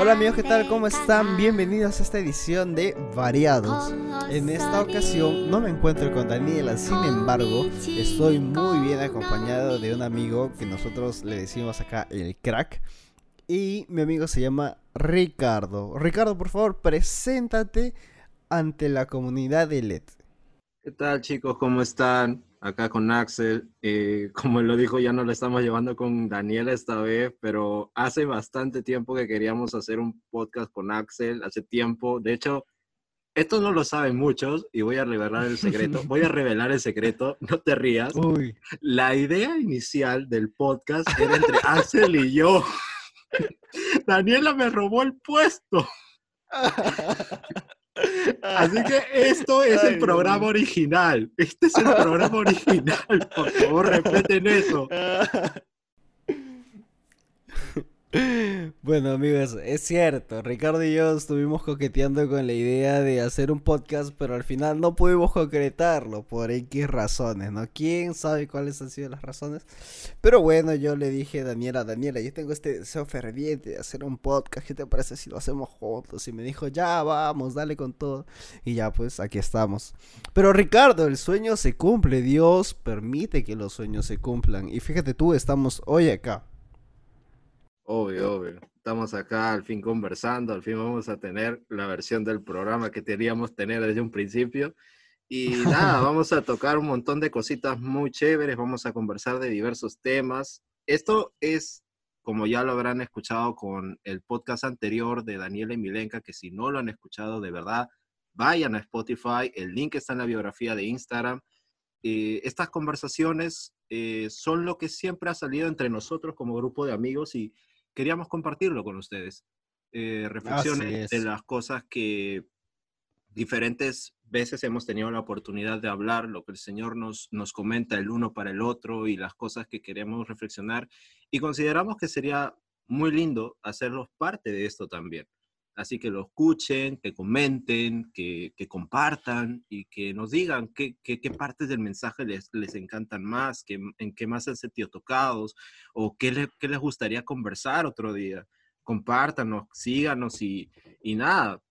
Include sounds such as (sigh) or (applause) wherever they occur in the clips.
Hola amigos, ¿qué tal? ¿Cómo están? Bienvenidos a esta edición de Variados. En esta ocasión no me encuentro con Daniela, sin embargo, estoy muy bien acompañado de un amigo que nosotros le decimos acá el crack. Y mi amigo se llama Ricardo. Ricardo, por favor, preséntate ante la comunidad de LED. ¿Qué tal chicos? ¿Cómo están? Acá con Axel. Eh, (laughs) como lo dijo, ya no lo estamos llevando con Daniela esta vez, pero hace bastante tiempo que queríamos hacer un podcast con Axel, hace tiempo. De hecho, esto no lo saben muchos y voy a revelar el secreto. Voy a revelar el secreto, (laughs) no te rías. La idea inicial del podcast era entre Axel y yo. (laughs) Daniela me robó el puesto. Así que esto es el programa original. Este es el programa (laughs) original. Por favor, respeten eso. (laughs) (laughs) Bueno amigos, es cierto, Ricardo y yo estuvimos coqueteando con la idea de hacer un podcast, pero al final no pudimos concretarlo por X razones, ¿no? ¿Quién sabe cuáles han sido las razones? Pero bueno, yo le dije a Daniela, Daniela, yo tengo este deseo ferviente de hacer un podcast, ¿qué te parece si lo hacemos juntos? Y me dijo, ya vamos, dale con todo. Y ya pues, aquí estamos. Pero Ricardo, el sueño se cumple, Dios permite que los sueños se cumplan. Y fíjate tú, estamos hoy acá. Obvio, obvio. Estamos acá al fin conversando, al fin vamos a tener la versión del programa que queríamos tener desde un principio. Y (laughs) nada, vamos a tocar un montón de cositas muy chéveres, vamos a conversar de diversos temas. Esto es, como ya lo habrán escuchado con el podcast anterior de Daniela y Milenka, que si no lo han escuchado, de verdad, vayan a Spotify, el link está en la biografía de Instagram. Eh, estas conversaciones eh, son lo que siempre ha salido entre nosotros como grupo de amigos y queríamos compartirlo con ustedes. Eh, reflexiones de las cosas que diferentes veces hemos tenido la oportunidad de hablar, lo que el Señor nos, nos comenta el uno para el otro y las cosas que queremos reflexionar. Y consideramos que sería muy lindo hacerlos parte de esto también. Así que lo escuchen, que comenten, que, compartan y que nos digan qué, partes del mensaje les, les encantan más, qué, en qué más han sentido tocados o qué, les gustaría conversar otro día. Compártanos, síganos y, y nada,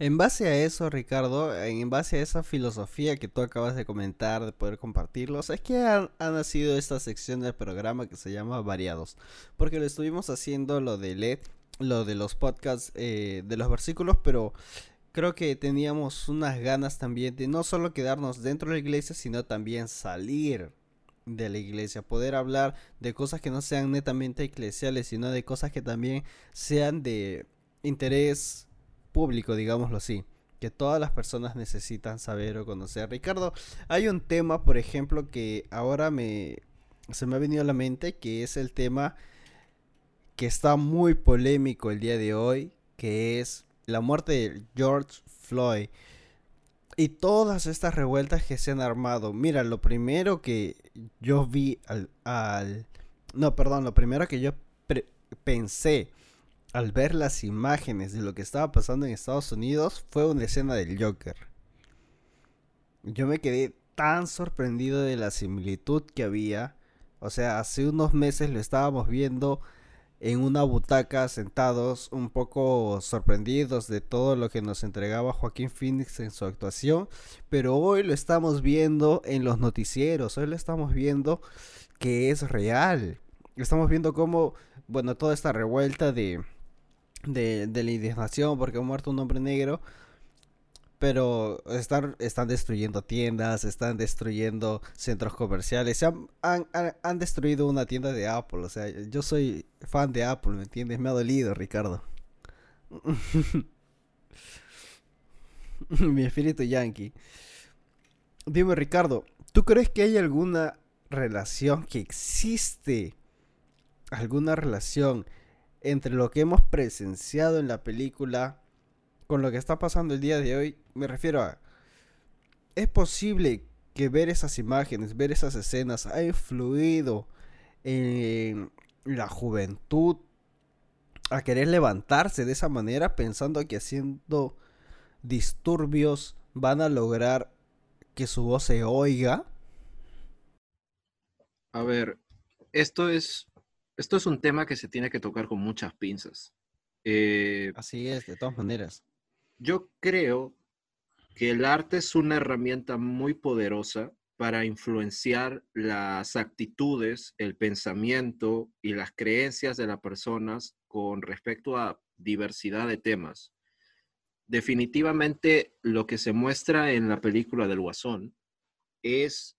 en base a eso, Ricardo, en base a esa filosofía que tú acabas de comentar, de poder compartirlos, es que ha, nacido esta sección del programa que se llama Variados. Porque lo estuvimos haciendo lo de LED lo de los podcasts eh, de los versículos, pero creo que teníamos unas ganas también de no solo quedarnos dentro de la iglesia, sino también salir de la iglesia, poder hablar de cosas que no sean netamente eclesiales, sino de cosas que también sean de interés público, digámoslo así, que todas las personas necesitan saber o conocer. Ricardo, hay un tema, por ejemplo, que ahora me se me ha venido a la mente, que es el tema que está muy polémico el día de hoy, que es la muerte de George Floyd. Y todas estas revueltas que se han armado. Mira, lo primero que yo vi al... no, perdón, lo primero que yo pensé al ver las imágenes de lo que estaba pasando en Estados Unidos fue una escena del Joker. Yo me quedé tan sorprendido de la similitud que había. O sea, hace unos meses lo estábamos viendo en una butaca sentados un poco sorprendidos de todo lo que nos entregaba Joaquín Phoenix en su actuación, pero hoy lo estamos viendo en los noticieros, hoy lo estamos viendo que es real. Estamos viendo cómo, bueno, toda esta revuelta de, de, de la indignación porque ha muerto un hombre negro pero están, están destruyendo tiendas, están destruyendo centros comerciales, han, han, han, destruido una tienda de Apple, o sea, yo soy fan de Apple, ¿me entiendes? Me ha dolido, Ricardo. (laughs) Mi espíritu yankee. Dime, Ricardo, ¿tú crees que hay alguna relación que existe? ¿Alguna relación entre lo que hemos presenciado en la película con lo que está pasando el día de hoy, me refiero a... Es posible que ver esas imágenes, ver esas escenas, ha influido en la juventud a querer levantarse de esa manera pensando que haciendo disturbios van a lograr que su voz se oiga? A ver, esto es esto es un tema que se tiene que tocar con muchas pinzas. Eh, Así es, de todas maneras. Yo creo que el arte es una herramienta muy poderosa para influenciar las actitudes, el pensamiento y las creencias de las personas con respecto a diversidad de temas. Definitivamente lo que se muestra en la película del Guasón es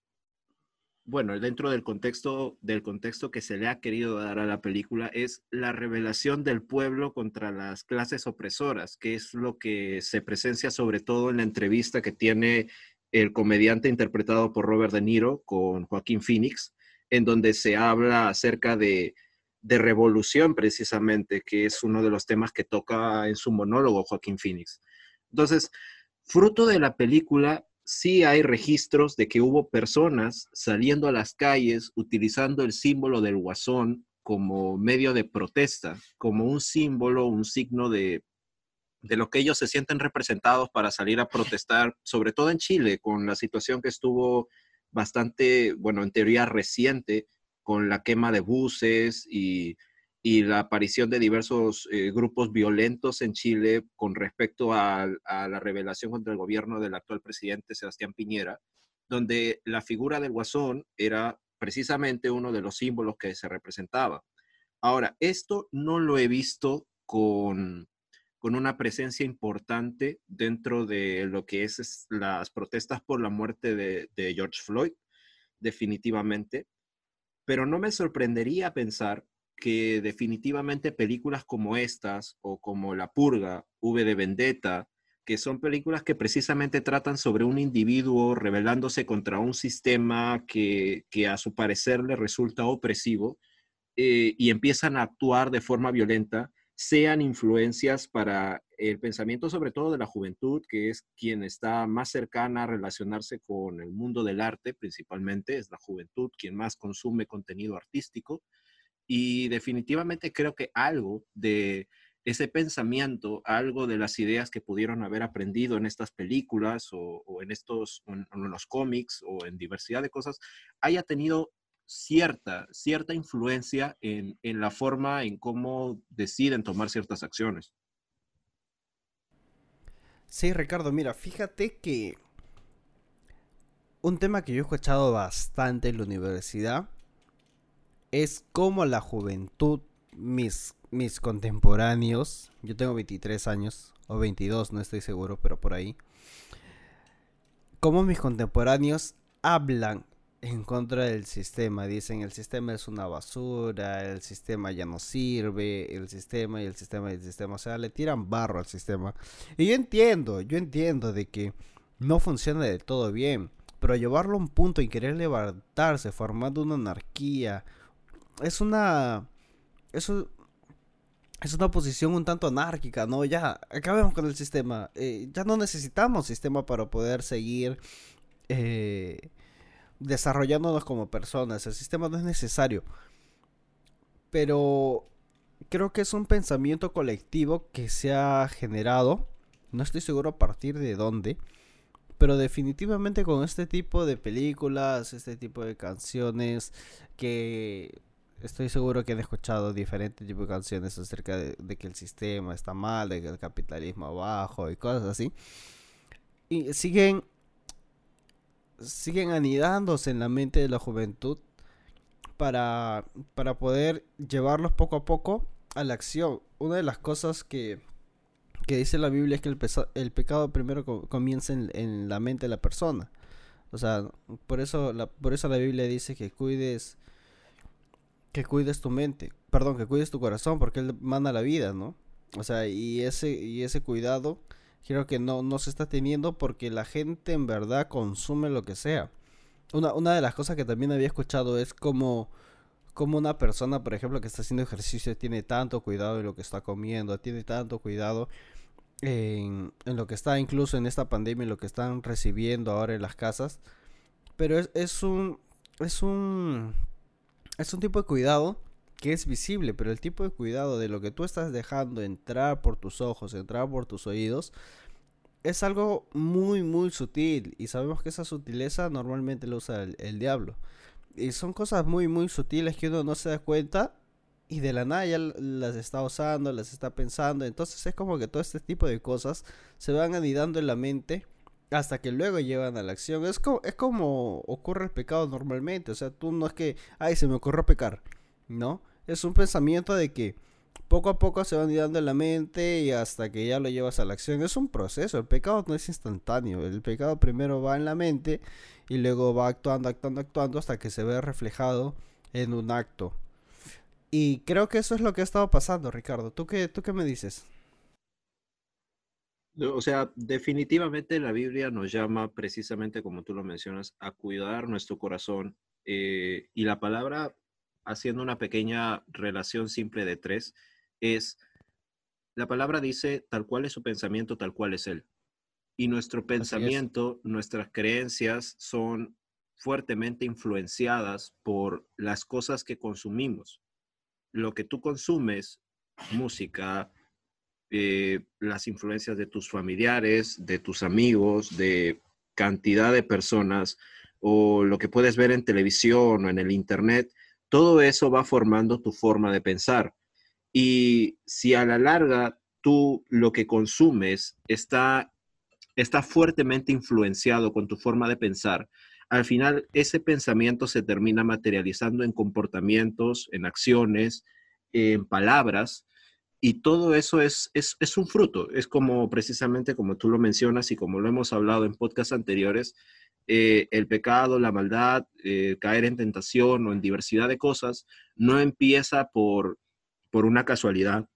bueno, dentro del contexto, del contexto que se le ha querido dar a la película, es la revelación del pueblo contra las clases opresoras, que es lo que se presencia sobre todo en la entrevista que tiene el comediante interpretado por Robert De Niro con Joaquín Phoenix, en donde se habla acerca de, de revolución precisamente, que es uno de los temas que toca en su monólogo Joaquín Phoenix. Entonces, fruto de la película sí hay registros de que hubo personas saliendo a las calles utilizando el símbolo del guasón como medio de protesta, como un símbolo, un signo de, de lo que ellos se sienten representados para salir a protestar, sobre todo en Chile, con la situación que estuvo bastante, bueno, en teoría reciente, con la quema de buses y y la aparición de diversos eh, grupos violentos en Chile con respecto a, la revelación contra el gobierno del actual presidente Sebastián Piñera, donde la figura del guasón era precisamente uno de los símbolos que se representaba. Ahora, esto no lo he visto con, con una presencia importante dentro de lo que es, las protestas por la muerte de, de George Floyd, definitivamente, pero no me sorprendería pensar que definitivamente películas como estas o como La Purga, V de Vendetta, que son películas que precisamente tratan sobre un individuo rebelándose contra un sistema que, a su parecer le resulta opresivo eh, y empiezan a actuar de forma violenta, sean influencias para el pensamiento sobre todo de la juventud, que es quien está más cercana a relacionarse con el mundo del arte principalmente, es la juventud quien más consume contenido artístico y definitivamente creo que algo de ese pensamiento, algo de las ideas que pudieron haber aprendido en estas películas o, en estos, en, los cómics o en diversidad de cosas, haya tenido cierta, cierta influencia en, en la forma en cómo deciden tomar ciertas acciones. Sí, Ricardo, mira, fíjate que un tema que yo he escuchado bastante en la universidad es como la juventud, mis, mis contemporáneos, yo tengo 23 años, o 22, no estoy seguro, pero por ahí, como mis contemporáneos hablan en contra del sistema. Dicen el sistema es una basura, el sistema ya no sirve, el sistema y el sistema y el sistema. O sea, le tiran barro al sistema. Y yo entiendo, yo entiendo de que no funciona de todo bien. Pero llevarlo a un punto y querer levantarse formando una anarquía, es una. Eso. Es una posición un tanto anárquica, ¿no? Ya, acabemos con el sistema. Eh, ya no necesitamos sistema para poder seguir eh, desarrollándonos como personas. El sistema no es necesario. Pero creo que es un pensamiento colectivo que se ha generado. No estoy seguro a partir de dónde. Pero definitivamente con este tipo de películas, este tipo de canciones que estoy seguro que han escuchado diferentes tipos de canciones acerca de, que el sistema está mal, de que el capitalismo abajo y cosas así. Y siguen, siguen anidándose en la mente de la juventud para, para poder llevarlos poco a poco a la acción. Una de las cosas que, que dice la Biblia es que el, el pecado primero comienza en, en, la mente de la persona. O sea, por eso la, por eso la Biblia dice que cuides que cuides tu mente, perdón, que cuides tu corazón, porque él manda la vida, ¿no? O sea, y ese, y ese cuidado creo que no, no se está teniendo porque la gente en verdad consume lo que sea. Una, una de las cosas que también había escuchado es como, como una persona, por ejemplo, que está haciendo ejercicio tiene tanto cuidado en lo que está comiendo, tiene tanto cuidado en, en lo que está incluso en esta pandemia, en lo que están recibiendo ahora en las casas. Pero es, es un... Es un es un tipo de cuidado que es visible, pero el tipo de cuidado de lo que tú estás dejando entrar por tus ojos, entrar por tus oídos, es algo muy, muy sutil. Y sabemos que esa sutileza normalmente lo usa el, diablo. Y son cosas muy, muy sutiles que uno no se da cuenta y de la nada ya las está usando, las está pensando. Entonces es como que todo este tipo de cosas se van anidando en la mente hasta que luego llevan a la acción. Es como, es como ocurre el pecado normalmente. O sea, tú no es que, ay, se me ocurrió pecar. No, es un pensamiento de que poco a poco se van anidando en la mente y hasta que ya lo llevas a la acción. Es un proceso. El pecado no es instantáneo. El pecado primero va en la mente y luego va actuando, actuando, actuando hasta que se ve reflejado en un acto. Y creo que eso es lo que ha estado pasando, Ricardo. ¿Tú qué, tú qué me dices? O sea, definitivamente la Biblia nos llama precisamente, como tú lo mencionas, a cuidar nuestro corazón. Eh, y la palabra, haciendo una pequeña relación simple de tres, es, la palabra dice, tal cual es su pensamiento, tal cual es él. Y nuestro pensamiento, nuestras creencias son fuertemente influenciadas por las cosas que consumimos lo que tú consumes, música, eh, las influencias de tus familiares, de tus amigos, de cantidad de personas, o lo que puedes ver en televisión o en el Internet, todo eso va formando tu forma de pensar. Y si a la larga tú lo que consumes está, está fuertemente influenciado con tu forma de pensar, al final ese pensamiento se termina materializando en comportamientos, en acciones, en palabras, y todo eso es, es, un fruto. Es como precisamente como tú lo mencionas y como lo hemos hablado en podcasts anteriores, eh, el pecado, la maldad, eh, caer en tentación o en diversidad de cosas, no empieza por, por una casualidad,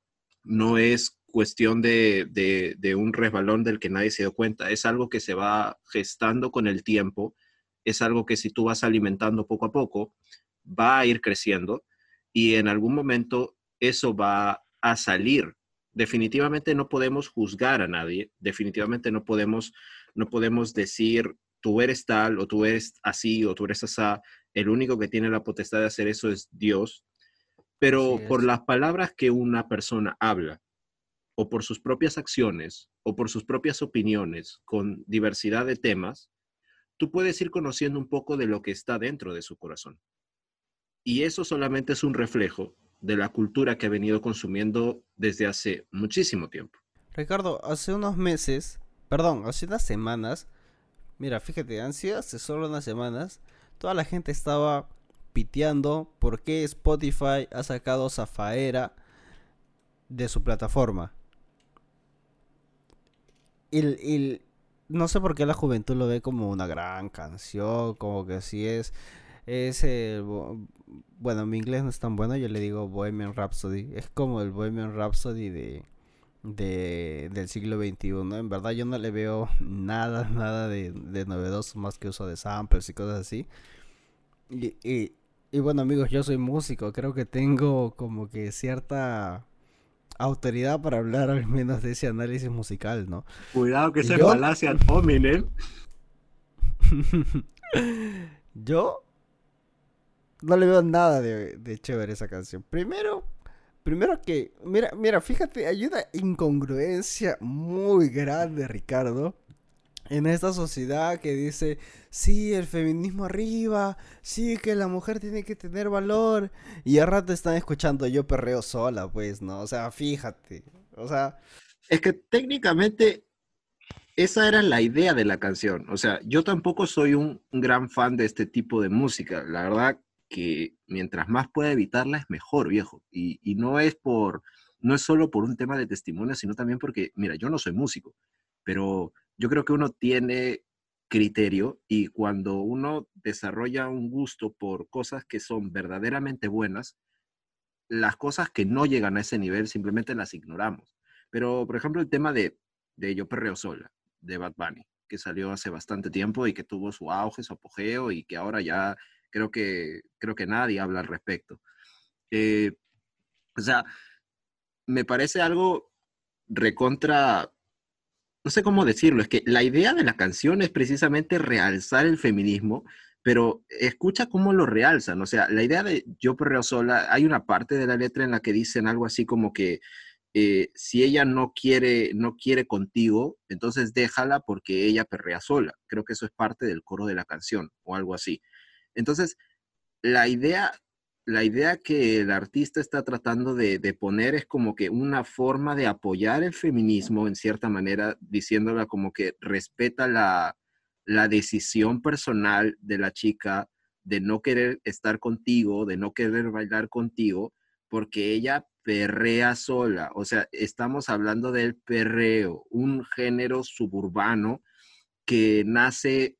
no es cuestión de, de, un resbalón del que nadie se dio cuenta, es algo que se va gestando con el tiempo es algo que si tú vas alimentando poco a poco, va a ir creciendo y en algún momento eso va a salir. Definitivamente no podemos juzgar a nadie, definitivamente no podemos, no podemos decir tú eres tal o tú eres así o tú eres así. El único que tiene la potestad de hacer eso es Dios. Pero por las palabras que una persona habla, o por sus propias acciones, o por sus propias opiniones con diversidad de temas, tú puedes ir conociendo un poco de lo que está dentro de su corazón. Y eso solamente es un reflejo de la cultura que ha venido consumiendo desde hace muchísimo tiempo. Ricardo, hace unos meses, perdón, hace unas semanas, mira, fíjate, han sido hace solo unas semanas, toda la gente estaba piteando por qué Spotify ha sacado Zafaera de su plataforma. Y, y, no sé por qué la juventud lo ve como una gran canción, como que si es, es el, bueno, mi inglés no es tan bueno, yo le digo Bohemian Rhapsody, es como el Bohemian Rhapsody de, de del siglo XXI, en verdad yo no le veo nada, (laughs) nada de, de novedoso más que uso de samples y cosas así. Y, y, y bueno amigos, yo soy músico, creo que tengo como que cierta autoridad para hablar al menos de ese análisis musical, ¿no? Cuidado que se falacia al hominem. (laughs) Yo no le veo nada de, de chévere esa canción. Primero, primero que, mira, mira, fíjate, hay una incongruencia muy grande, Ricardo, en esta sociedad que dice, sí, el feminismo arriba, sí, que la mujer tiene que tener valor, y a rato están escuchando yo perreo sola, pues, ¿no? O sea, fíjate, o sea... Es que técnicamente esa era la idea de la canción, o sea, yo tampoco soy un, gran fan de este tipo de música, la verdad que mientras más pueda evitarla es mejor, viejo, y, y no es por, no es solo por un tema de testimonio, sino también porque, mira, yo no soy músico, pero yo creo que uno tiene criterio y cuando uno desarrolla un gusto por cosas que son verdaderamente buenas, las cosas que no llegan a ese nivel simplemente las ignoramos. Pero, por ejemplo, el tema de, de Yo Perreo Sola, de Bad Bunny, que salió hace bastante tiempo y que tuvo su auge, su apogeo y que ahora ya creo que, creo que nadie habla al respecto. Eh, o sea, me parece algo recontra no sé cómo decirlo, es que la idea de la canción es precisamente realzar el feminismo, pero escucha cómo lo realzan, o sea, la idea de Yo perreo sola, hay una parte de la letra en la que dicen algo así como que eh, si ella no quiere, no quiere contigo, entonces déjala porque ella perrea sola. Creo que eso es parte del coro de la canción o algo así. Entonces, la idea la idea que el artista está tratando de, poner es como que una forma de apoyar el feminismo en cierta manera, diciéndola como que respeta la, la decisión personal de la chica de no querer estar contigo, de no querer bailar contigo, porque ella perrea sola. O sea, estamos hablando del perreo, un género suburbano que nace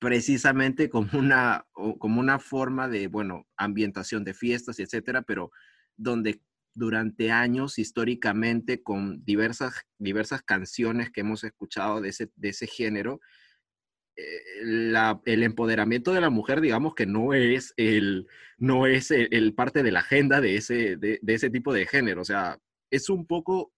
precisamente como una, como una forma de, bueno, ambientación de fiestas, etcétera, pero donde durante años, históricamente, con diversas, diversas canciones que hemos escuchado de ese, de ese género, eh, el empoderamiento de la mujer, digamos que no es el, no es el, parte de la agenda de ese, de, ese tipo de género. O sea, es un poco,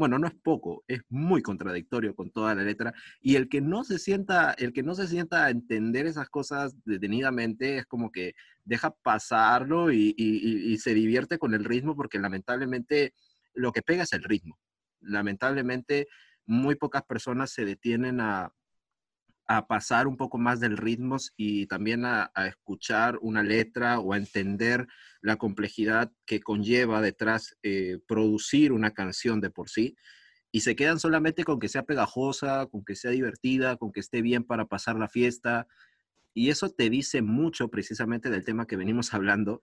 bueno, no es poco, es muy contradictorio con toda la letra. Y el que no se sienta, el que no se sienta a entender esas cosas detenidamente es como que deja pasarlo y, y, y se divierte con el ritmo porque lamentablemente lo que pega es el ritmo. Lamentablemente muy pocas personas se detienen a, a pasar un poco más del ritmo y también a, escuchar una letra o a entender la complejidad que conlleva detrás eh, producir una canción de por sí. Y se quedan solamente con que sea pegajosa, con que sea divertida, con que esté bien para pasar la fiesta. Y eso te dice mucho precisamente del tema que venimos (laughs) hablando,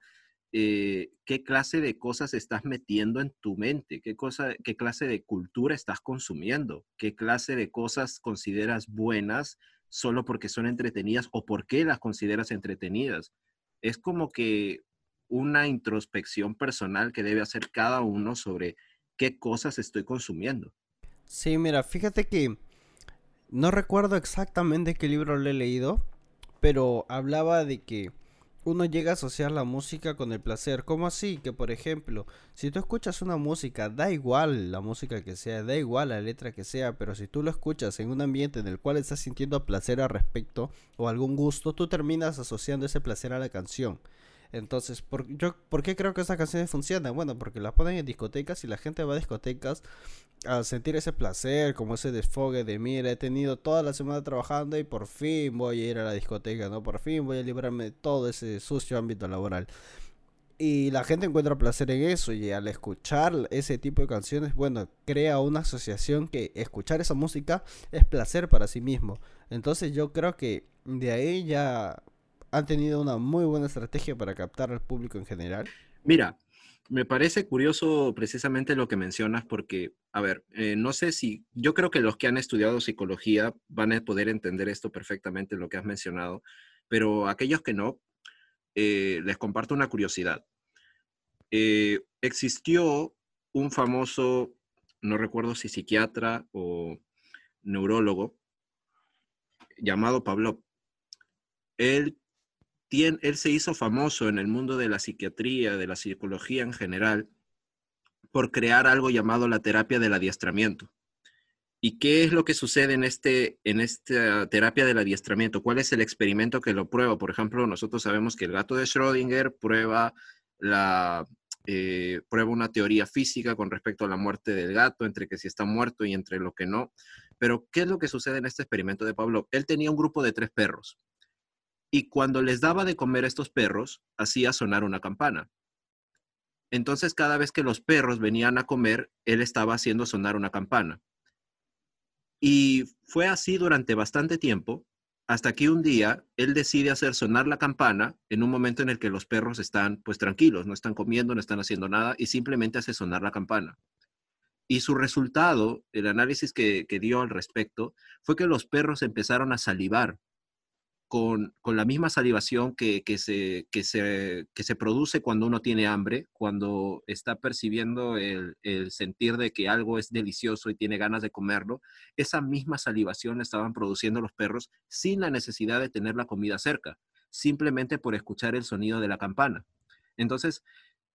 eh, qué clase de cosas estás metiendo en tu mente, qué, cosa, qué clase de cultura estás consumiendo, qué clase de cosas consideras buenas solo porque son entretenidas o por qué las consideras entretenidas. Es como que una introspección personal que debe hacer cada uno sobre qué cosas estoy consumiendo. Sí, mira, fíjate que no recuerdo exactamente qué libro le he leído, pero hablaba de que uno llega a asociar la música con el placer. ¿Cómo así? Que por ejemplo, si tú escuchas una música, da igual la música que sea, da igual la letra que sea, pero si tú lo escuchas en un ambiente en el cual estás sintiendo placer al respecto o algún gusto, tú terminas asociando ese placer a la canción. Entonces, ¿por, yo, ¿por qué creo que estas canciones funcionan? Bueno, porque las ponen en discotecas y la gente va a discotecas a sentir ese placer, como ese desfogue de mira, he tenido toda la semana trabajando y por fin voy a ir a la discoteca, ¿no? Por fin voy a librarme de todo ese sucio ámbito laboral. Y la gente encuentra placer en eso y al escuchar ese tipo de canciones, bueno, crea una asociación que escuchar esa música es placer para sí mismo. Entonces yo creo que de ahí ya han tenido una muy buena estrategia para captar al público en general. Mira, me parece curioso precisamente lo que mencionas porque, a ver, eh, no sé si, yo creo que los que han estudiado psicología van a poder entender esto perfectamente, lo que has mencionado, pero aquellos que no, eh, les comparto una curiosidad. Eh, existió un famoso, no recuerdo si psiquiatra o neurólogo, llamado Pablo. Él él se hizo famoso en el mundo de la psiquiatría, de la psicología en general, por crear algo llamado la terapia del adiestramiento. ¿Y qué es lo que sucede en, este, en esta terapia del adiestramiento? ¿Cuál es el experimento que lo prueba? Por ejemplo, nosotros sabemos que el gato de Schrödinger prueba, la, eh, prueba una teoría física con respecto a la muerte del gato, entre que si está muerto y entre lo que no. Pero, ¿qué es lo que sucede en este experimento de Pablo? Él tenía un grupo de tres perros y cuando les daba de comer a estos perros, hacía sonar una campana. Entonces cada vez que los perros venían a comer, él estaba haciendo sonar una campana. Y fue así durante bastante tiempo, hasta que un día él decide hacer sonar la campana en un momento en el que los perros están pues tranquilos, no están comiendo, no están haciendo nada y simplemente hace sonar la campana. Y su resultado, el análisis que, que dio al respecto, fue que los perros empezaron a salivar con, la misma salivación que, se, que, se, que se produce cuando uno tiene hambre, cuando está percibiendo el, sentir de que algo es delicioso y tiene ganas de comerlo, esa misma salivación estaban produciendo los perros sin la necesidad de tener la comida cerca, simplemente por escuchar el sonido de la campana. Entonces,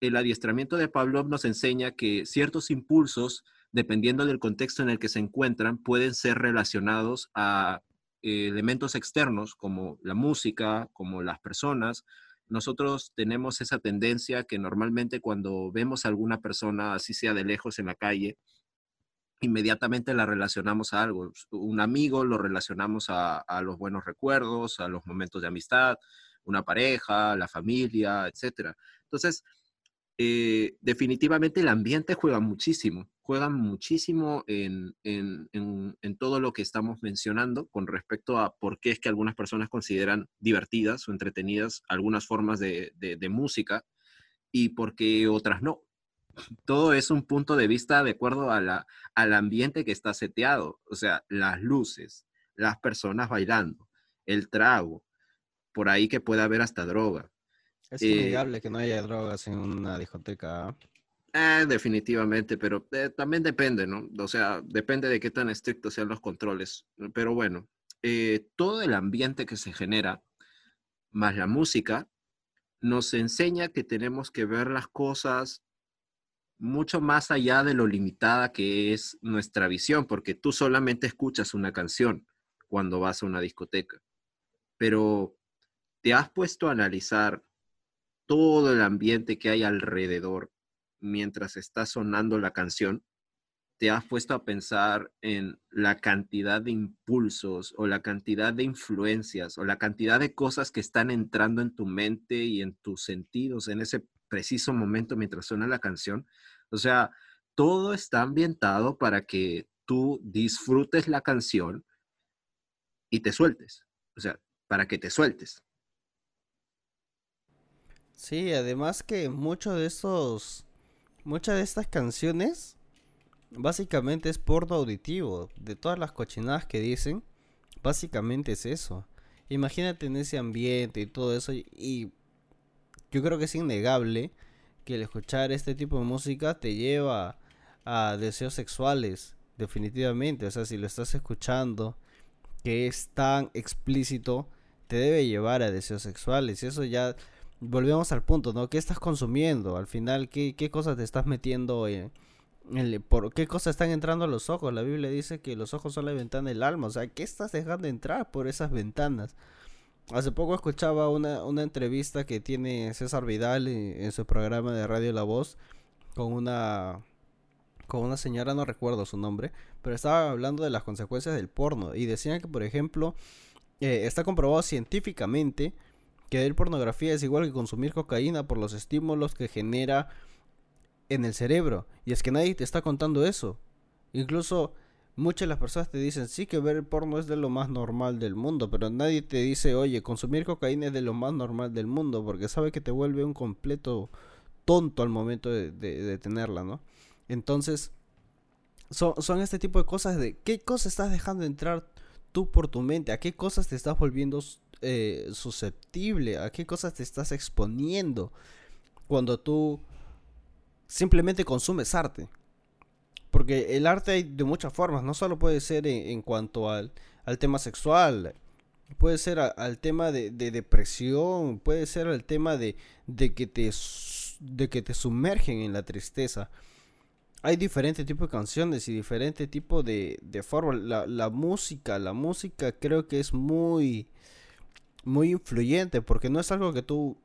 el adiestramiento de Pavlov nos enseña que ciertos impulsos, dependiendo del contexto en el que se encuentran, pueden ser relacionados a eh, elementos externos como la música, como las personas, nosotros tenemos esa tendencia que normalmente cuando vemos a alguna persona, así sea de lejos en la calle, inmediatamente la relacionamos a algo. Un amigo lo relacionamos a, los buenos recuerdos, a los momentos de amistad. una pareja, la familia, etc. Entonces, eh, definitivamente el ambiente juega muchísimo, juega muchísimo en, todo lo que estamos mencionando con respecto a por qué es que algunas personas consideran divertidas o entretenidas algunas formas de, música y por qué otras no. Todo es un punto de vista de acuerdo a la, al ambiente que está seteado, o sea, las luces, las personas bailando, el trago, por ahí que puede haber hasta droga. Es innegable que no haya drogas en una discoteca. Eh, definitivamente, pero eh, también depende, ¿no? O sea, depende de qué tan estrictos sean los controles. Pero bueno, eh, todo el ambiente que se genera, más la música, nos enseña que tenemos que ver las cosas mucho más allá de lo limitada que es nuestra visión, porque tú solamente escuchas una canción cuando vas a una discoteca, pero te has puesto a analizar todo el ambiente que hay alrededor mientras está sonando la canción, te has puesto a pensar en la cantidad de impulsos o la cantidad de influencias o la cantidad de cosas que están entrando en tu mente y en tus sentidos en ese preciso momento mientras suena la canción. O sea, todo está ambientado para que tú disfrutes la canción y te sueltes. O sea, para que te sueltes. Sí, además que muchos de estos, muchas de estas canciones, básicamente es porno auditivo. De todas las cochinadas que dicen, básicamente es eso. Imagínate en ese ambiente y todo eso y yo creo que es innegable que el escuchar este tipo de música te lleva a deseos sexuales, definitivamente. O sea, si lo estás escuchando, que es tan explícito, te debe llevar a deseos sexuales. Y eso ya volvemos al punto, ¿no? ¿Qué estás consumiendo? Al final, ¿qué, qué cosas te estás metiendo en, por qué cosas están entrando a los ojos? La Biblia dice que los ojos son la ventana del alma. O sea, ¿qué estás dejando entrar por esas ventanas? Hace poco escuchaba una, una entrevista que tiene César Vidal en, su programa de Radio La Voz con una con una señora, no recuerdo su nombre, pero estaba hablando de las consecuencias del porno y decían que, por ejemplo, eh, está comprobado científicamente que ver pornografía es igual que consumir cocaína por los estímulos que genera en el cerebro. Y es que nadie te está contando eso. Incluso muchas de las personas te dicen, sí que ver porno es de lo más normal del mundo, pero nadie te dice, oye, consumir cocaína es de lo más normal del mundo, porque sabe que te vuelve un completo tonto al momento de, tenerla, ¿no? Entonces, son, son, este tipo de cosas de qué cosas estás dejando entrar tú por tu mente, a qué cosas te estás volviendo eh, susceptible, a qué cosas te estás exponiendo cuando tú simplemente consumes arte. Porque el arte hay de muchas formas, no solo puede ser en, cuanto al, tema sexual, puede ser al tema de, depresión, puede ser al tema de, que te, de que te sumergen en la tristeza. Hay diferentes tipos de canciones y diferentes tipos de, de formas. La, la música, la música creo que es muy muy influyente porque no es algo que tú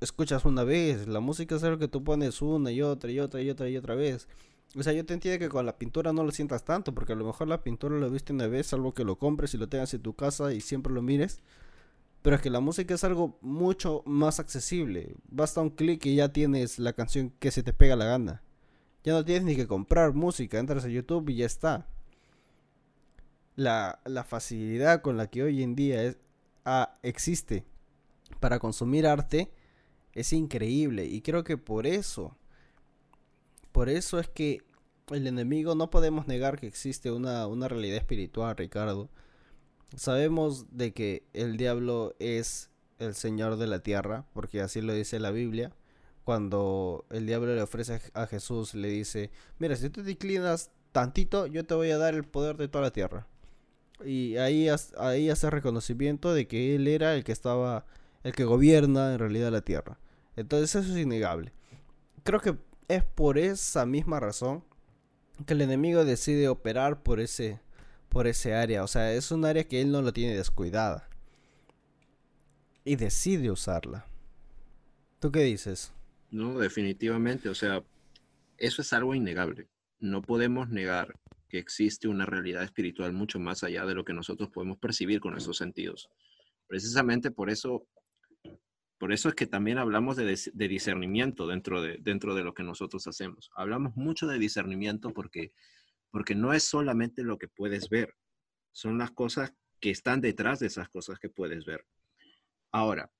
escuchas una vez, la música es algo que tú pones una y otra y otra y otra y otra vez. O sea, yo te entiendo que con la pintura no lo sientas tanto, porque a lo mejor la pintura lo viste una vez, salvo que lo compres y lo tengas en tu casa y siempre lo mires. Pero es que la música es algo mucho más accesible. Basta un clic y ya tienes la canción que se te pega la gana. Ya no tienes ni que comprar música, entras a YouTube y ya está. La, la facilidad con la que hoy en día es, existe para consumir arte es increíble. Y creo que por eso, por eso es que el enemigo no podemos negar que existe una, una realidad espiritual, Ricardo. Sabemos de que el diablo es el Señor de la tierra, porque así lo dice la Biblia. Cuando el diablo le ofrece a Jesús, le dice, mira, si tú te inclinas tantito, yo te voy a dar el poder de toda la tierra. Y ahí, ahí hace reconocimiento de que él era el que estaba, el que gobierna en realidad la tierra. Entonces eso es innegable. Creo que es por esa misma razón que el enemigo decide operar por ese, por ese área. O sea, es un área que él no lo tiene descuidada. Y decide usarla. ¿Tú qué dices? No, definitivamente. O sea, eso es algo innegable. No podemos negar existe una realidad espiritual mucho más allá de lo que nosotros podemos percibir con nuestros sentidos. Precisamente por eso Por eso es que también hablamos de, de discernimiento dentro de, dentro de lo que nosotros hacemos. Hablamos mucho de discernimiento porque, porque no es solamente lo que puedes ver, son las cosas que están detrás de esas cosas que puedes ver. Ahora,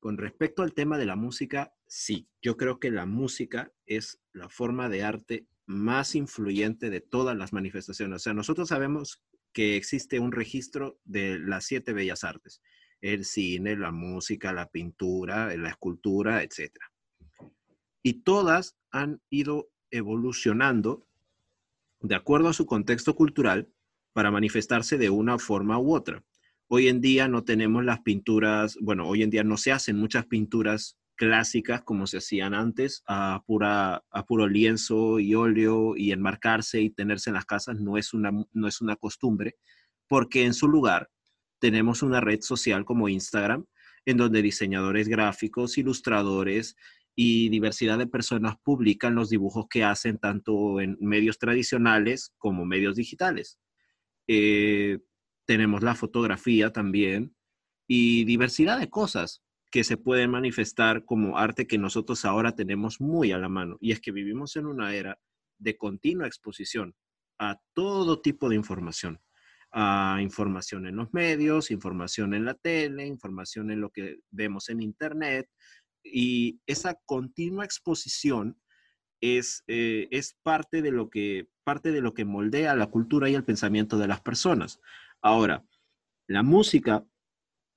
con respecto al tema de la música, sí, yo creo que la música es la forma de arte más influyente de todas las manifestaciones. O sea, nosotros sabemos que existe un registro de las siete bellas artes, el cine, la música, la pintura, la escultura, etc. Y todas han ido evolucionando de acuerdo a su contexto cultural para manifestarse de una forma u otra. Hoy en día no tenemos las pinturas, bueno, hoy en día no se hacen muchas pinturas clásicas como se hacían antes, a, pura, a puro lienzo y óleo y enmarcarse y tenerse en las casas, no es, una, no es una costumbre, porque en su lugar tenemos una red social como Instagram, en donde diseñadores gráficos, ilustradores y diversidad de personas publican los dibujos que hacen tanto en medios tradicionales como medios digitales. Eh, tenemos la fotografía también y diversidad de cosas que se pueden manifestar como arte que nosotros ahora tenemos muy a la mano. Y es que vivimos en una era de continua exposición a todo tipo de información. A información en los medios, información en la tele, información en lo que vemos en Internet. Y esa continua exposición es, eh, es parte, de lo que, parte de lo que moldea la cultura y el pensamiento de las personas. Ahora, la música,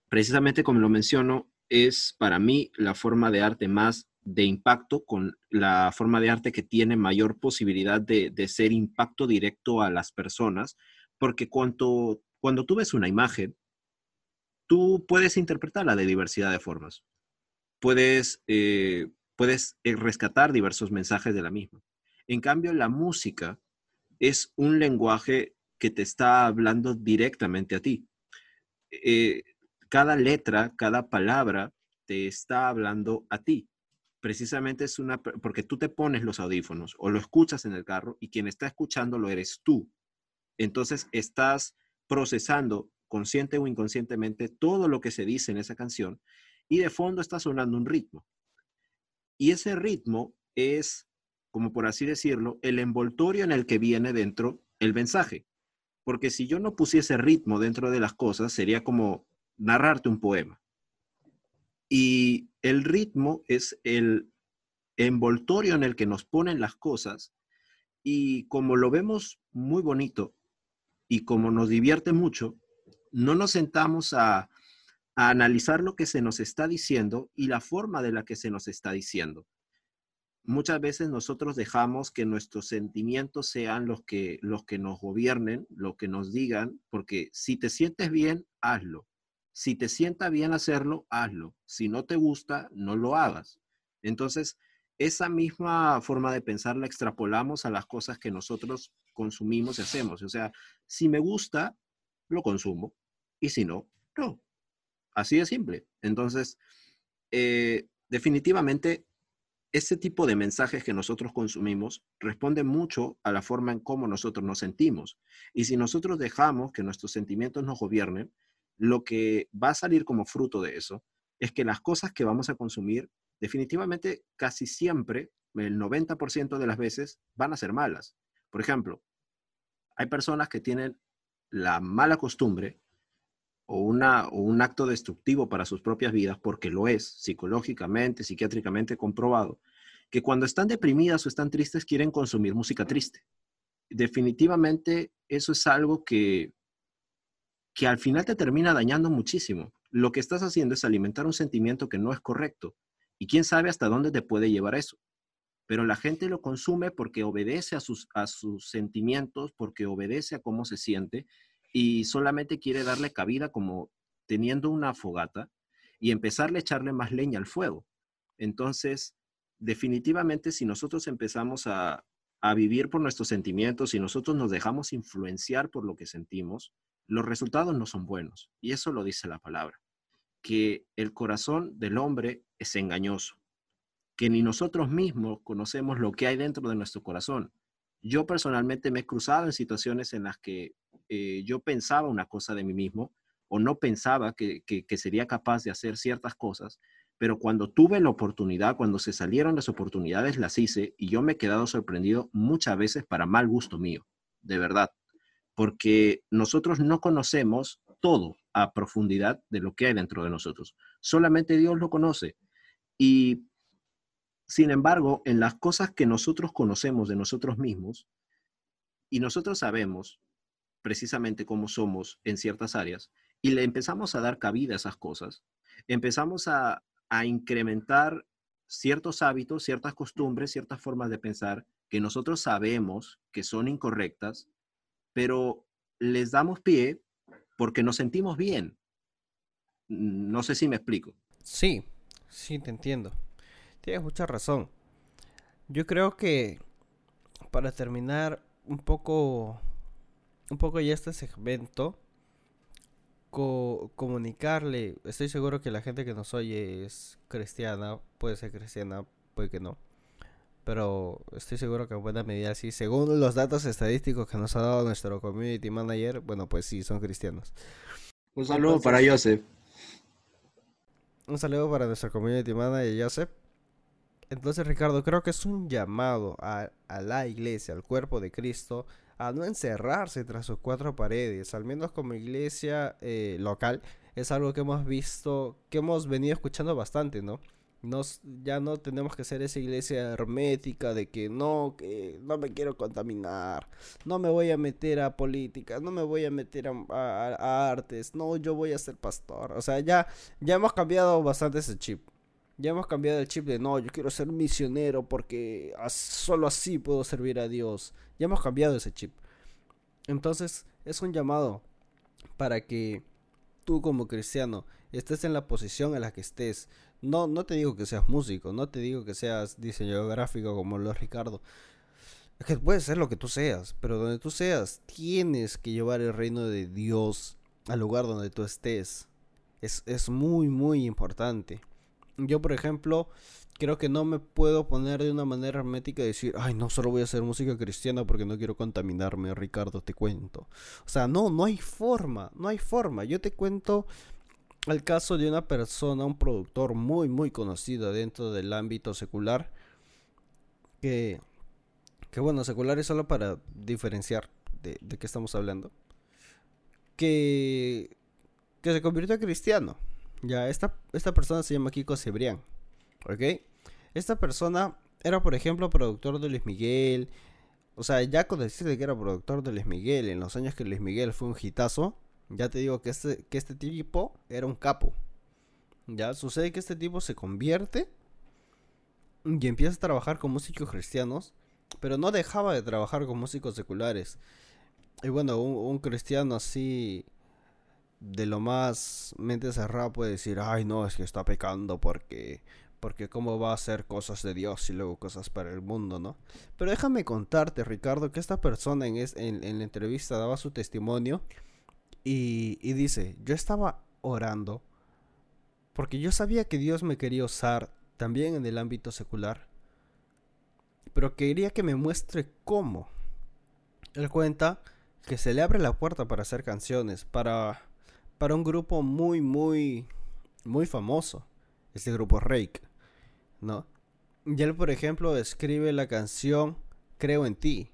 precisamente como lo menciono, es para mí la forma de arte más de impacto, con la forma de arte que tiene mayor posibilidad de, ser impacto directo a las personas, porque cuando, cuando tú ves una imagen, tú puedes interpretarla de diversidad de formas. Puedes, eh, puedes eh, rescatar diversos mensajes de la misma. En cambio, la música es un lenguaje que te está hablando directamente a ti. Eh, cada letra, cada palabra te está hablando a ti. Precisamente es una, porque tú te pones los audífonos o lo escuchas en el carro y quien está escuchando lo eres tú. Entonces estás procesando consciente o inconscientemente todo lo que se dice en esa canción y de fondo está sonando un ritmo. Y ese ritmo es, como por así decirlo, el envoltorio en el que viene dentro el mensaje. Porque si yo no pusiese ritmo dentro de las cosas, sería como narrarte un poema. Y el ritmo es el envoltorio en el que nos ponen las cosas y como lo vemos muy bonito y como nos divierte mucho, no nos sentamos a, analizar lo que se nos está diciendo y la forma de la que se nos está diciendo muchas veces nosotros dejamos que nuestros sentimientos sean los que, los que nos gobiernen, lo que nos digan, porque si te sientes bien, hazlo. Si te sienta bien hacerlo, hazlo. Si no te gusta, no lo hagas. Entonces, esa misma forma de pensar la extrapolamos a las cosas que nosotros consumimos y hacemos. O sea, si me gusta, lo consumo. Y si no, no. Así de simple. Entonces, eh, definitivamente ese tipo de mensajes que nosotros consumimos responde mucho a la forma en cómo nosotros nos sentimos. Y si nosotros dejamos que nuestros sentimientos nos gobiernen, lo que va a salir como fruto de eso es que las cosas que vamos a consumir, definitivamente casi siempre, el 90% de las veces, van a ser malas. Por ejemplo, hay personas que tienen la mala costumbre o, una, o un acto destructivo para sus propias vidas, porque lo es psicológicamente, psiquiátricamente comprobado, que cuando están deprimidas o están tristes quieren consumir música triste. Definitivamente eso es algo que, que al final te termina dañando muchísimo. Lo que estás haciendo es alimentar un sentimiento que no es correcto y quién sabe hasta dónde te puede llevar eso. Pero la gente lo consume porque obedece a sus, a sus sentimientos, porque obedece a cómo se siente y solamente quiere darle cabida como teniendo una fogata y empezarle a echarle más leña al fuego. Entonces, definitivamente si nosotros empezamos a, a vivir por nuestros sentimientos y nosotros nos dejamos influenciar por lo que sentimos, los resultados no son buenos. Y eso lo dice la palabra, que el corazón del hombre es engañoso, que ni nosotros mismos conocemos lo que hay dentro de nuestro corazón. Yo personalmente me he cruzado en situaciones en las que eh, yo pensaba una cosa de mí mismo o no pensaba que, sería capaz de hacer ciertas cosas, pero cuando tuve la oportunidad, cuando se salieron las oportunidades, las hice y yo me he quedado sorprendido muchas veces para mal gusto mío, de verdad, porque nosotros no conocemos todo a profundidad de lo que hay dentro de nosotros. Solamente Dios lo conoce. Y sin embargo, en las cosas que nosotros conocemos de nosotros mismos, y nosotros sabemos precisamente cómo somos en ciertas áreas, y le empezamos a dar cabida a esas cosas, empezamos a, a incrementar ciertos hábitos, ciertas costumbres, ciertas formas de pensar que nosotros sabemos que son incorrectas, pero les damos pie porque nos sentimos bien. No sé si me explico. Sí, sí, te entiendo. Tienes mucha razón. Yo creo que para terminar un poco, un poco ya este segmento, comunicarle, estoy seguro que la gente que nos oye es cristiana, puede ser cristiana, puede que no. Pero estoy seguro que en buena medida sí. Según los datos estadísticos que nos ha dado nuestro community manager, bueno, pues sí, son cristianos. Un saludo para Joseph. Un saludo para nuestro community manager Joseph. Entonces, Ricardo, creo que es un llamado a, a la iglesia, al cuerpo de Cristo, a no encerrarse tras sus cuatro paredes, al menos como iglesia eh, local. Es algo que hemos visto, que hemos venido escuchando bastante, ¿no? Nos, ya no tenemos que ser esa iglesia hermética de que no, que no me quiero contaminar, no me voy a meter a política, no me voy a meter a, artes, no, yo voy a ser pastor. O sea, ya, ya hemos cambiado bastante ese chip. Ya hemos cambiado el chip de no, yo quiero ser misionero porque solo así puedo servir a Dios. Ya hemos cambiado ese chip. Entonces, es un llamado para que tú como cristiano estés en la posición en la que estés. No, no te digo que seas músico, no te digo que seas diseñador gráfico como lo Ricardo. Es que puede ser lo que tú seas, pero donde tú seas, tienes que llevar el reino de Dios al lugar donde tú estés. Es, es muy, muy importante. Yo, por ejemplo, creo que no me puedo poner de una manera hermética y decir, ay, no, solo voy a hacer música cristiana porque no quiero contaminarme, Ricardo, te cuento. O sea, no, no hay forma, no hay forma. Yo te cuento el caso de una persona, un productor muy, muy conocido dentro del ámbito secular, que, que bueno, secular es solo para diferenciar de, qué estamos hablando, que, que se convirtió en cristiano. Ya, esta, esta persona se llama Kiko Cebrián, ¿ok? Esta persona era, por ejemplo, productor de Luis Miguel, o sea, ya con decirte que era productor de Luis Miguel, en los años que Luis Miguel fue un hitazo, ya te digo que este, que este tipo era un capo. Ya sucede que este tipo se convierte y empieza a trabajar con músicos cristianos, pero no dejaba de trabajar con músicos seculares. Y bueno, un, cristiano así de lo más mente cerrada puede decir, ay no, es que está pecando porque porque cómo va a hacer cosas de Dios y luego cosas para el mundo, ¿no? Pero déjame contarte, Ricardo, que esta persona en, en, en la entrevista daba su testimonio y, dice, yo estaba orando porque yo sabía que Dios me quería usar también en el ámbito secular, pero quería que me muestre cómo. Él cuenta que se le abre la puerta para hacer canciones para, para un grupo muy, muy, muy famoso, este grupo Rake, ¿no? Y él, por ejemplo, escribe la canción Creo en ti,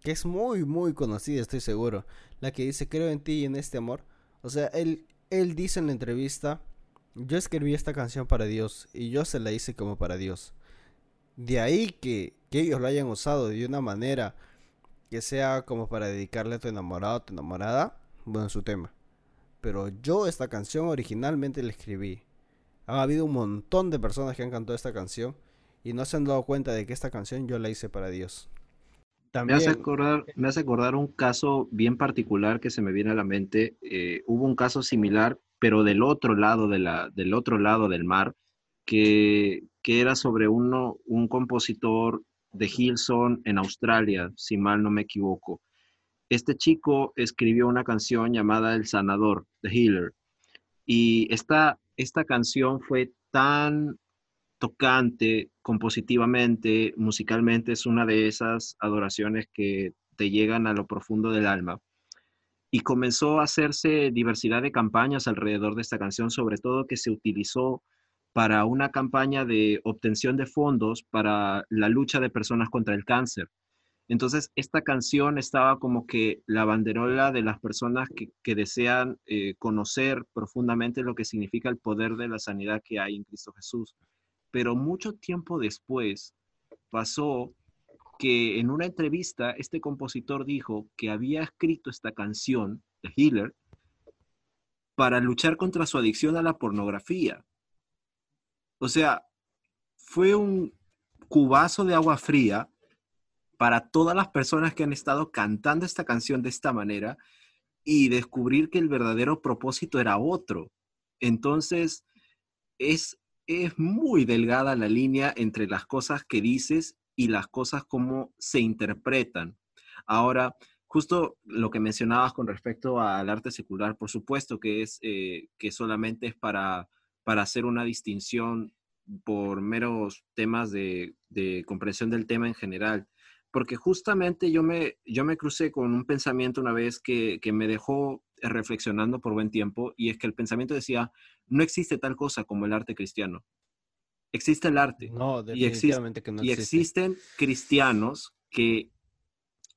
que es muy, muy conocida, estoy seguro la que dice creo en ti y en este amor. O sea, él, él dice en la entrevista, yo escribí esta canción para Dios y yo se la hice como para Dios. De ahí que, que ellos lo hayan usado de una manera que sea como para dedicarle a tu enamorado o tu enamorada, bueno, su tema. Pero yo esta canción originalmente la escribí. Ha habido un montón de personas que han cantado esta canción y no se han dado cuenta de que esta canción yo la hice para Dios. Me, hace acordar, me hace acordar un caso bien particular que se me viene a la mente. Eh, hubo un caso similar, pero del otro lado, de la, del, otro lado del mar, que, que era sobre uno, un compositor de Hilson en Australia, si mal no me equivoco. Este chico escribió una canción llamada El Sanador, The Healer. Y esta, esta canción fue tan tocante, compositivamente, musicalmente, es una de esas adoraciones que te llegan a lo profundo del alma. Y comenzó a hacerse diversidad de campañas alrededor de esta canción, sobre todo que se utilizó para una campaña de obtención de fondos para la lucha de personas contra el cáncer. Entonces, esta canción estaba como que la banderola de las personas que, desean eh, conocer profundamente lo que significa el poder de la sanidad que hay en Cristo Jesús. Pero mucho tiempo después pasó que en una entrevista este compositor dijo que había escrito esta canción, The Healer, para luchar contra su adicción a la pornografía. O sea, fue un cubazo de agua fría para todas las personas que han estado cantando esta canción de esta manera y descubrir que el verdadero propósito era otro. Entonces, es, es muy delgada la línea entre las cosas que dices y las cosas como se interpretan. Ahora, justo lo que mencionabas con respecto al arte secular, por supuesto que es eh, que solamente es para, para hacer una distinción por meros temas de, de comprensión del tema en general porque justamente yo me, yo me crucé con un pensamiento una vez que, me dejó reflexionando por buen tiempo, y es que el pensamiento decía, no existe tal cosa como el arte cristiano. Existe el arte. No, y que no Y existen cristianos que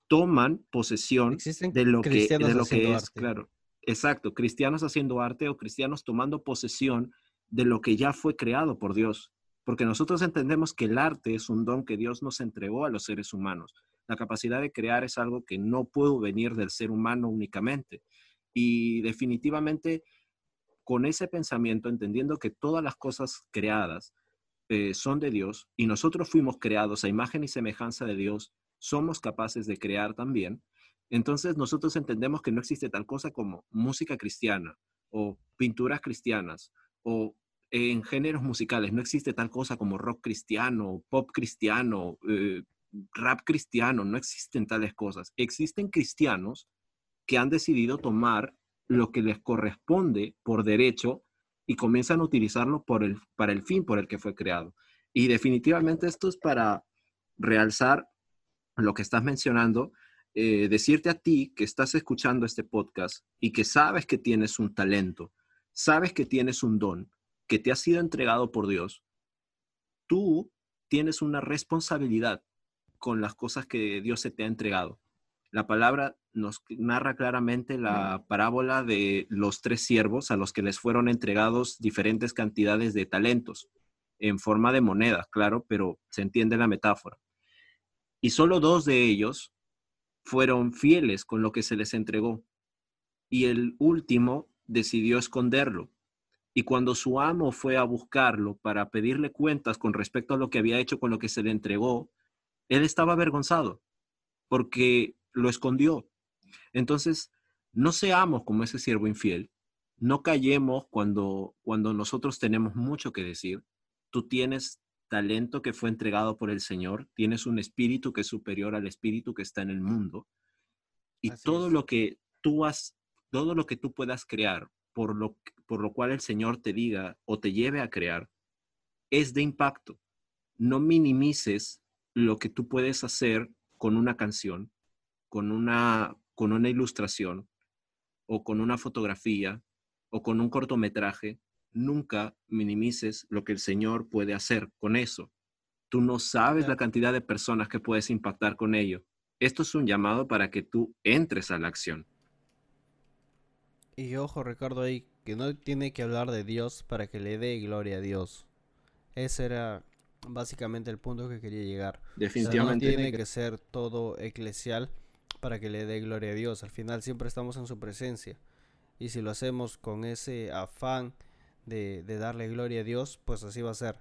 toman posesión de lo que, de lo que es, claro. Exacto, cristianos haciendo arte o cristianos tomando posesión de lo que ya fue creado por Dios porque nosotros entendemos que el arte es un don que Dios nos entregó a los seres humanos. La capacidad de crear es algo que no puede venir del ser humano únicamente. Y definitivamente con ese pensamiento, entendiendo que todas las cosas creadas eh, son de Dios y nosotros fuimos creados a imagen y semejanza de Dios, somos capaces de crear también. Entonces nosotros entendemos que no existe tal cosa como música cristiana o pinturas cristianas o en géneros musicales no existe tal cosa como rock cristiano, pop cristiano, eh, rap cristiano, no existen tales cosas. Existen cristianos que han decidido tomar lo que les corresponde por derecho y comienzan a utilizarlo para el fin por el que fue creado. Y definitivamente esto es para realzar lo que estás mencionando, eh, decirte a ti que estás escuchando este podcast y que sabes que tienes un talento, sabes que tienes un don, que te ha sido entregado por Dios, tú tienes una responsabilidad con las cosas que Dios se te ha entregado. La palabra nos narra claramente la parábola de los tres siervos a los que les fueron entregados diferentes cantidades de talentos en forma de monedas, claro, pero se entiende la metáfora. Y solo dos de ellos fueron fieles con lo que se les entregó y el último decidió esconderlo y cuando su amo fue a buscarlo para pedirle cuentas con respecto a lo que había hecho con lo que se le entregó, él estaba avergonzado porque lo escondió. Entonces, no seamos como ese siervo infiel, no callemos cuando, cuando nosotros tenemos mucho que decir. Tú tienes talento que fue entregado por el Señor, tienes un espíritu que es superior al espíritu que está en el mundo. Y todo lo que tú has, todo lo que tú puedas crear por lo, por lo cual el Señor te diga o te lleve a crear, es de impacto. No minimices lo que tú puedes hacer con una canción, con una, con una ilustración o con una fotografía o con un cortometraje. Nunca minimices lo que el Señor puede hacer con eso. Tú no sabes la cantidad de personas que puedes impactar con ello. Esto es un llamado para que tú entres a la acción. Y ojo, Ricardo, ahí que no tiene que hablar de Dios para que le dé gloria a Dios. Ese era básicamente el punto que quería llegar. Definitivamente. no tiene que ser todo eclesial para que le dé gloria a Dios. Al final siempre estamos en su presencia. Y si lo hacemos con ese afán de, darle gloria a Dios, pues así va a ser.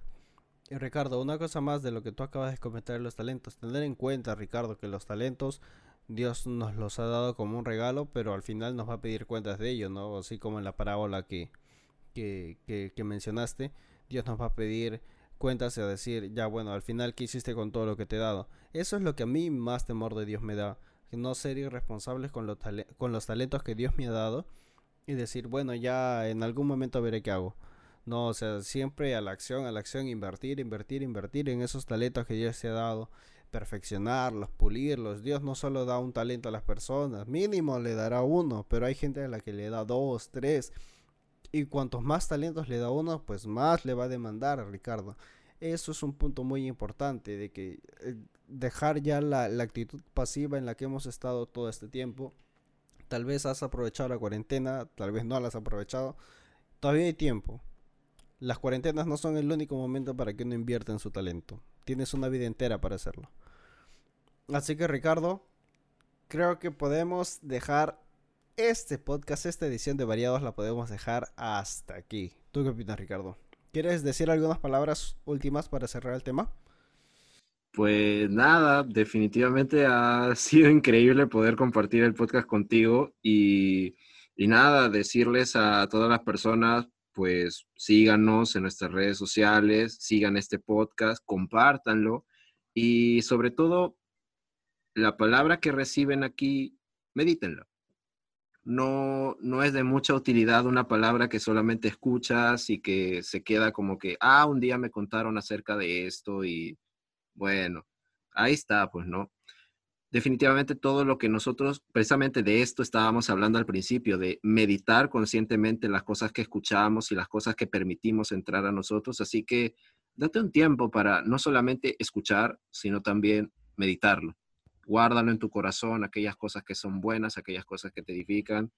Y Ricardo, una cosa más de lo que tú acabas de comentar de los talentos. Tener en cuenta, Ricardo, que los talentos Dios nos los ha dado como un regalo, pero al final nos va a pedir cuentas de ellos, ¿no? Así como en la parábola que, que, que, mencionaste, Dios nos va a pedir cuentas y a decir, ya bueno, al final, ¿qué hiciste con todo lo que te he dado? Eso es lo que a mí más temor de Dios me da, no ser irresponsables con los, con los talentos que Dios me ha dado y decir, bueno, ya en algún momento veré qué hago. No, o sea, siempre a la acción, a la acción, invertir, invertir, invertir en esos talentos que Dios te ha dado perfeccionarlos, pulirlos. Dios no solo da un talento a las personas, mínimo le dará uno, pero hay gente a la que le da dos, tres. Y cuantos más talentos le da uno, pues más le va a demandar Ricardo. Eso es un punto muy importante, de que eh, dejar ya la, la actitud pasiva en la que hemos estado todo este tiempo. Tal vez has aprovechado la cuarentena, tal vez no la has aprovechado. Todavía hay tiempo. Las cuarentenas no son el único momento para que uno invierta en su talento. Tienes una vida entera para hacerlo. Así que Ricardo, creo que podemos dejar este podcast, esta edición de Variados la podemos dejar hasta aquí. ¿Tú qué opinas, Ricardo? ¿Quieres decir algunas palabras últimas para cerrar el tema? Pues nada, definitivamente ha (laughs) sido increíble poder compartir el podcast contigo y, nada, decirles a todas las personas, pues síganos en nuestras redes sociales, sigan este podcast, compártanlo y sobre todo la palabra que reciben aquí, medítenla no, no es de mucha utilidad una palabra que solamente escuchas y que se queda como que, ah, un día me contaron acerca de esto y bueno, ahí está, pues, ¿no? Definitivamente todo lo que nosotros, precisamente de esto estábamos hablando al principio, de meditar conscientemente las cosas que escuchamos y las cosas que permitimos entrar a nosotros. Así que date un tiempo para no solamente escuchar, sino también meditarlo guárdalo en tu corazón, aquellas cosas que son buenas, aquellas cosas que te edifican.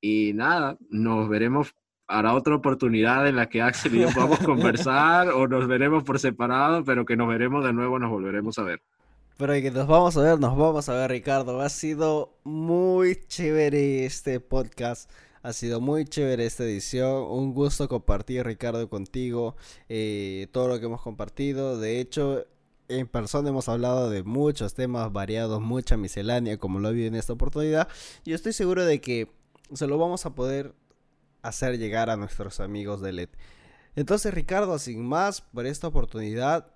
Y nada, nos veremos para otra oportunidad en la que Axel y yo podamos (laughs) conversar o nos veremos por separado, pero que nos veremos de nuevo, nos volveremos a ver. Pero que nos vamos a ver, nos vamos a ver, Ricardo. Ha sido muy chévere este podcast. Ha sido muy chévere esta edición. Un gusto compartir, Ricardo, contigo. Eh, todo lo que hemos compartido. De hecho, en persona hemos hablado de muchos temas variados, mucha miscelánea, como lo vi en esta oportunidad. Y estoy seguro de que se lo vamos a poder hacer llegar a nuestros amigos de LED. Entonces, Ricardo, sin más por esta oportunidad,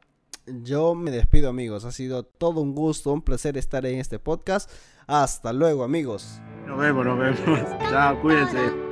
yo me despido, amigos. Ha sido todo un gusto, un placer estar en este podcast. Hasta luego, amigos. Nos vemos, nos vemos. (laughs) Chao, cuídense.